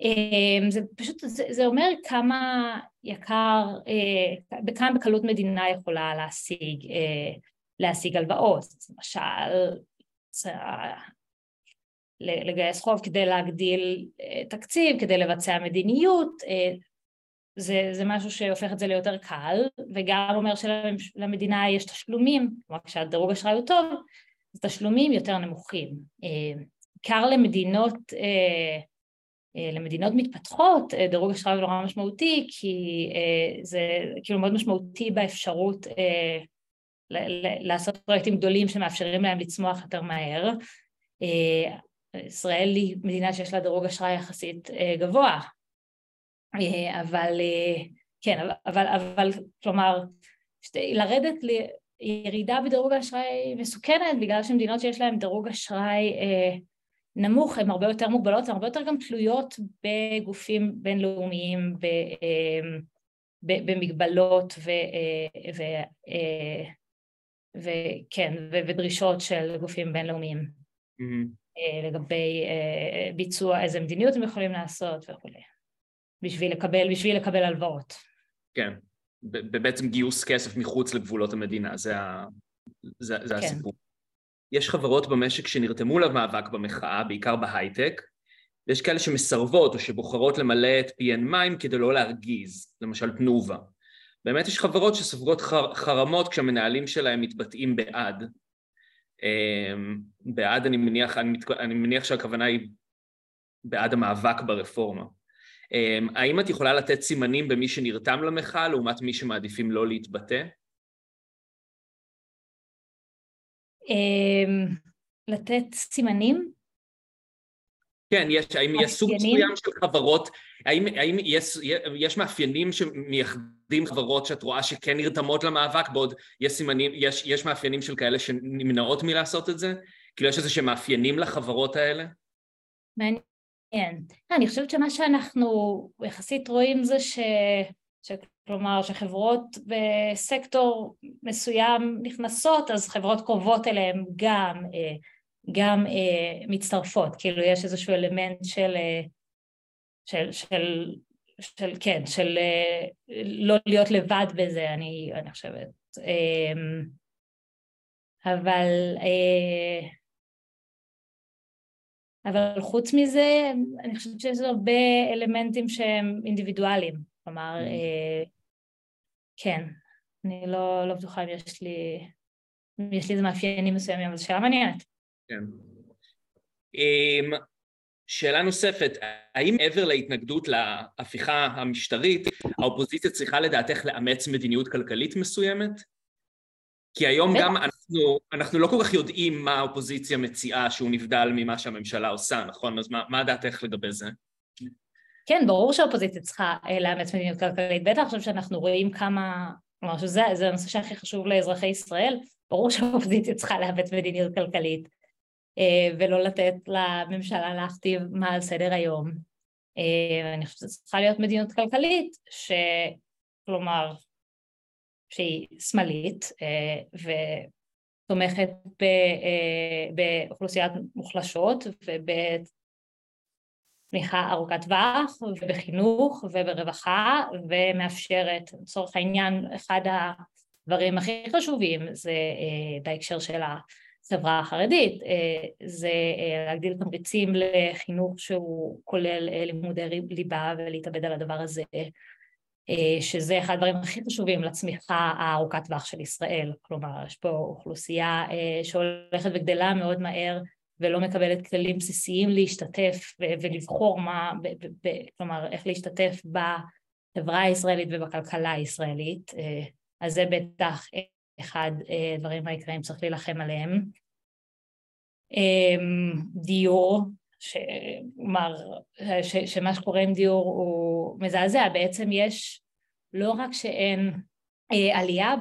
אמ, זה פשוט, זה, אומר כמה יקר, אה, בכמה בקלות מדינה יכולה להשיג, אה, להשיג הלוואות, למשל לגייס חוב כדי להגדיל אה, תקציב, כדי לבצע מדיניות, זה, זה משהו שהופך את זה ליותר קל, וגם אומר שלמדינה יש תשלומים, כלומר כשהדירוג אשראי הוא טוב, אז תשלומים יותר נמוכים. בעיקר למדינות אה, למדינות מתפתחות אה, דירוג אשראי הוא נורא משמעותי כי אה, זה כאילו מאוד משמעותי באפשרות לעשות פרויקטים גדולים שמאפשרים להם לצמוח יותר מהר. ישראל היא מדינה שיש לה דירוג אשראי יחסית גבוה, אבל כן, אבל, אבל כלומר לרדת לירידה בדירוג האשראי מסוכנת בגלל שמדינות שיש להן דירוג אשראי נמוך, הן הרבה יותר מוגבלות, הן הרבה יותר גם תלויות בגופים בינלאומיים, אמ, במגבלות ו, ו, וכן, ודרישות של גופים בינלאומיים mm-hmm. לגבי אה, ביצוע, איזה מדיניות הם יכולים לעשות וכולי, בשביל לקבל, בשביל לקבל הלוואות. כן, בעצם גיוס כסף מחוץ לגבולות המדינה, זה, ה, זה, זה כן. הסיפור. יש חברות במשק שנרתמו למאבק במחאה, בעיקר בהייטק, ויש כאלה שמסרבות או שבוחרות למלא את פיהן מים כדי לא להרגיז, למשל תנובה. באמת יש חברות שסופגות חר, חרמות כשהמנהלים שלהם מתבטאים בעד. אמ, בעד אני מניח, אני, מת, אני מניח שהכוונה היא בעד המאבק ברפורמה. אמ, האם את יכולה לתת סימנים במי שנרתם למחאה לעומת מי שמעדיפים לא להתבטא? אמ, לתת סימנים? כן, יש, האם יש סוג מסוים של חברות, האם, האם יש, יש מאפיינים שמייחדים חברות שאת רואה שכן נרתמות למאבק, בעוד יש סימנים, יש, יש מאפיינים של כאלה שנמנעות מלעשות את זה? כאילו יש איזה שהם מאפיינים לחברות האלה? מעניין. אני חושבת שמה שאנחנו יחסית רואים זה ש... כלומר שחברות בסקטור מסוים נכנסות אז חברות קרובות אליהן גם, אה, גם אה, מצטרפות, כאילו יש איזשהו אלמנט של, אה, של, של, של כן, של לא להיות לבד בזה אני, אני חושבת, אבל אבל חוץ מזה אני חושבת שיש הרבה אלמנטים שהם אינדיבידואליים כלומר, mm. אה, כן, אני לא, לא בטוחה אם יש לי, אם יש לי איזה מאפיינים מסוימים, אבל זו שאלה מעניינת. כן. אמ, שאלה נוספת, האם מעבר להתנגדות להפיכה המשטרית, האופוזיציה צריכה לדעתך לאמץ מדיניות כלכלית מסוימת? כי היום גם אנחנו, אנחנו לא כל כך יודעים מה האופוזיציה מציעה שהוא נבדל ממה שהממשלה עושה, נכון? אז מה, מה דעתך לגבי זה? כן, ברור שהאופוזיציה צריכה אה, לאמץ מדיניות כלכלית, בטח עכשיו שאנחנו רואים כמה, כלומר שזה הנושא שהכי חשוב לאזרחי ישראל, ברור שהאופוזיציה צריכה לאמץ מדיניות כלכלית אה, ולא לתת לממשלה להכתיב מה על סדר היום. אה, אני חושבת שצריכה להיות מדיניות כלכלית, כלומר, שהיא שמאלית ותומכת באוכלוסיית מוחלשות וב... תמיכה ארוכת טווח ובחינוך וברווחה ומאפשרת, לצורך העניין אחד הדברים הכי חשובים זה אה, בהקשר של החברה החרדית, אה, זה אה, להגדיל תמריצים לחינוך שהוא כולל לימודי ליבה ולהתאבד על הדבר הזה שזה אחד הדברים הכי חשובים לצמיחה הארוכת טווח של ישראל, כלומר יש פה אוכלוסייה שהולכת וגדלה מאוד מהר ולא מקבלת כללים בסיסיים להשתתף ולבחור מה, כלומר איך להשתתף בחברה הישראלית ובכלכלה הישראלית, אז זה בטח אחד הדברים העיקריים צריך להילחם עליהם. דיור, כלומר, שמה שקורה עם דיור הוא מזעזע, בעצם יש לא רק שאין עלייה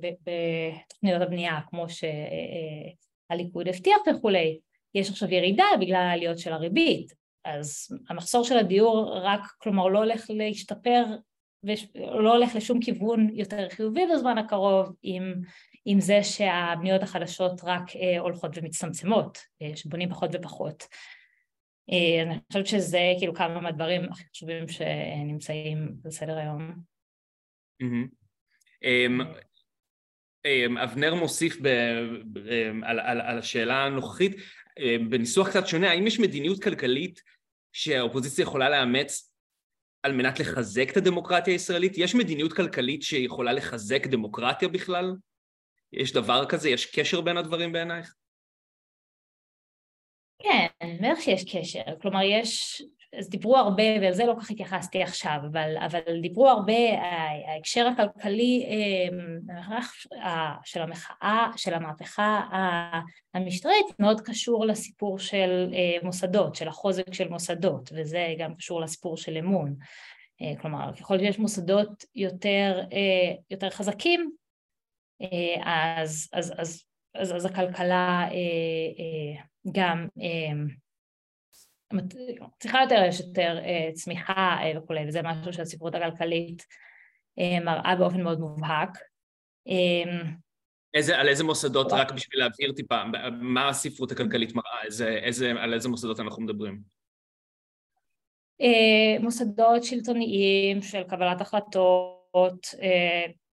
בתוכניות הבנייה כמו שהליכוד הבטיח וכולי, יש עכשיו ירידה בגלל העליות של הריבית, אז המחסור של הדיור רק, כלומר לא הולך להשתפר ולא הולך לשום כיוון יותר חיובי בזמן הקרוב עם, עם זה שהבניות החדשות רק אה, הולכות ומצטמצמות, אה, שבונים פחות ופחות. אה, אני חושבת שזה כאילו כמה מהדברים הכי חשובים שנמצאים בסדר היום. אמ, אמ, אבנר מוסיף אמ, על השאלה הנוכחית, בניסוח קצת שונה, האם יש מדיניות כלכלית שהאופוזיציה יכולה לאמץ על מנת לחזק את הדמוקרטיה הישראלית? יש מדיניות כלכלית שיכולה לחזק דמוקרטיה בכלל? יש דבר כזה? יש קשר בין הדברים בעינייך? כן, בטח שיש קשר, כלומר יש, אז דיברו הרבה, ועל זה לא כל כך התייחסתי עכשיו, אבל, אבל דיברו הרבה, ההקשר הכלכלי אה, של המחאה, של המהפכה המשטרית מאוד קשור לסיפור של אה, מוסדות, של החוזק של מוסדות, וזה גם קשור לסיפור של אמון. אה, כלומר, ככל שיש מוסדות יותר, יותר חזקים, אז, אז, אז, אז, אז הכלכלה גם צריכה יותר, יש יותר אה, צמיחה אה, וכולי, וזה משהו שהספרות הכלכלית אה, מראה באופן מאוד מובהק. איזה, על איזה מוסדות, רק בשביל להבהיר טיפה, מה הספרות הכלכלית מראה, איזה, איזה, על איזה מוסדות אנחנו מדברים? מוסדות שלטוניים של קבלת החלטות,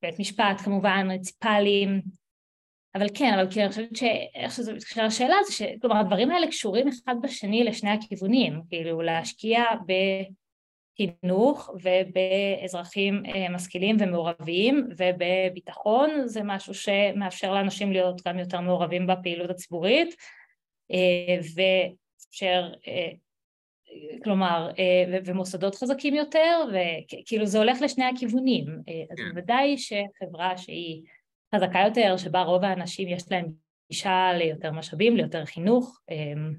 בית משפט כמובן, מוניציפליים, אבל כן, אבל כאילו אני חושבת שאיך שזה מתקשר לשאלה זה שכלומר הדברים האלה קשורים אחד בשני לשני הכיוונים, כאילו להשקיע בחינוך ובאזרחים אה, משכילים ומעורבים ובביטחון זה משהו שמאפשר לאנשים להיות גם יותר מעורבים בפעילות הציבורית אה, ואפשר אה, כלומר, ומוסדות חזקים יותר, וכאילו זה הולך לשני הכיוונים, אז כן. בוודאי שחברה שהיא חזקה יותר, שבה רוב האנשים יש להם גישה ליותר משאבים, ליותר חינוך, אמ,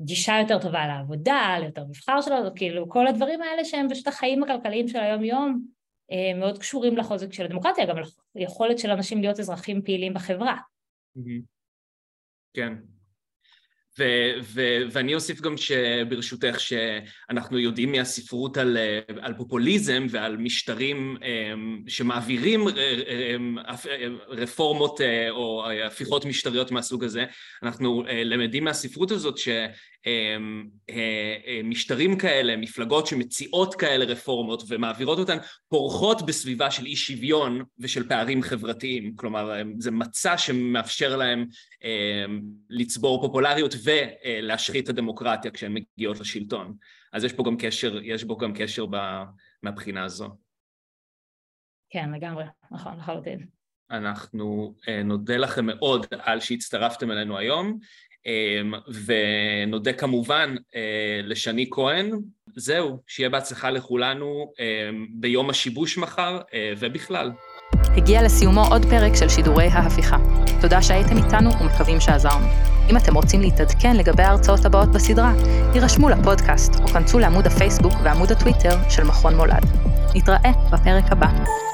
לגישה אה, אה, יותר טובה לעבודה, ליותר מבחר שלו, כאילו כל הדברים האלה שהם פשוט החיים הכלכליים של היום-יום אה, מאוד קשורים לחוזק של הדמוקרטיה, גם ליכולת של אנשים להיות אזרחים פעילים בחברה. כן. ו- ו- ואני אוסיף גם שברשותך שאנחנו יודעים מהספרות על, על פופוליזם ועל משטרים אמ, שמעבירים אמ, רפורמות אה, או הפיכות משטריות מהסוג הזה, אנחנו אה, למדים מהספרות הזאת ש... אמ, אה, אה, משטרים כאלה, מפלגות שמציעות כאלה רפורמות ומעבירות אותן, פורחות בסביבה של אי שוויון ושל פערים חברתיים. כלומר, זה מצע שמאפשר להם לצבור פופולריות ולהשחית את הדמוקרטיה כשהן מגיעות לשלטון. אז יש פה גם קשר, יש בו גם קשר מהבחינה הזו. כן, לגמרי, נכון, לחלוטין. אנחנו אה, נודה לכם מאוד על שהצטרפתם אלינו היום. אמ, ונודה כמובן אה, לשני כהן. זהו, שיהיה בהצלחה לכולנו אמ, ביום השיבוש מחר אה, ובכלל. הגיע לסיומו עוד פרק של שידורי ההפיכה. תודה שהייתם איתנו ומקווים שעזרנו. אם אתם רוצים להתעדכן לגבי ההרצאות הבאות בסדרה, הירשמו לפודקאסט או כנסו לעמוד הפייסבוק ועמוד הטוויטר של מכון מולד. נתראה בפרק הבא.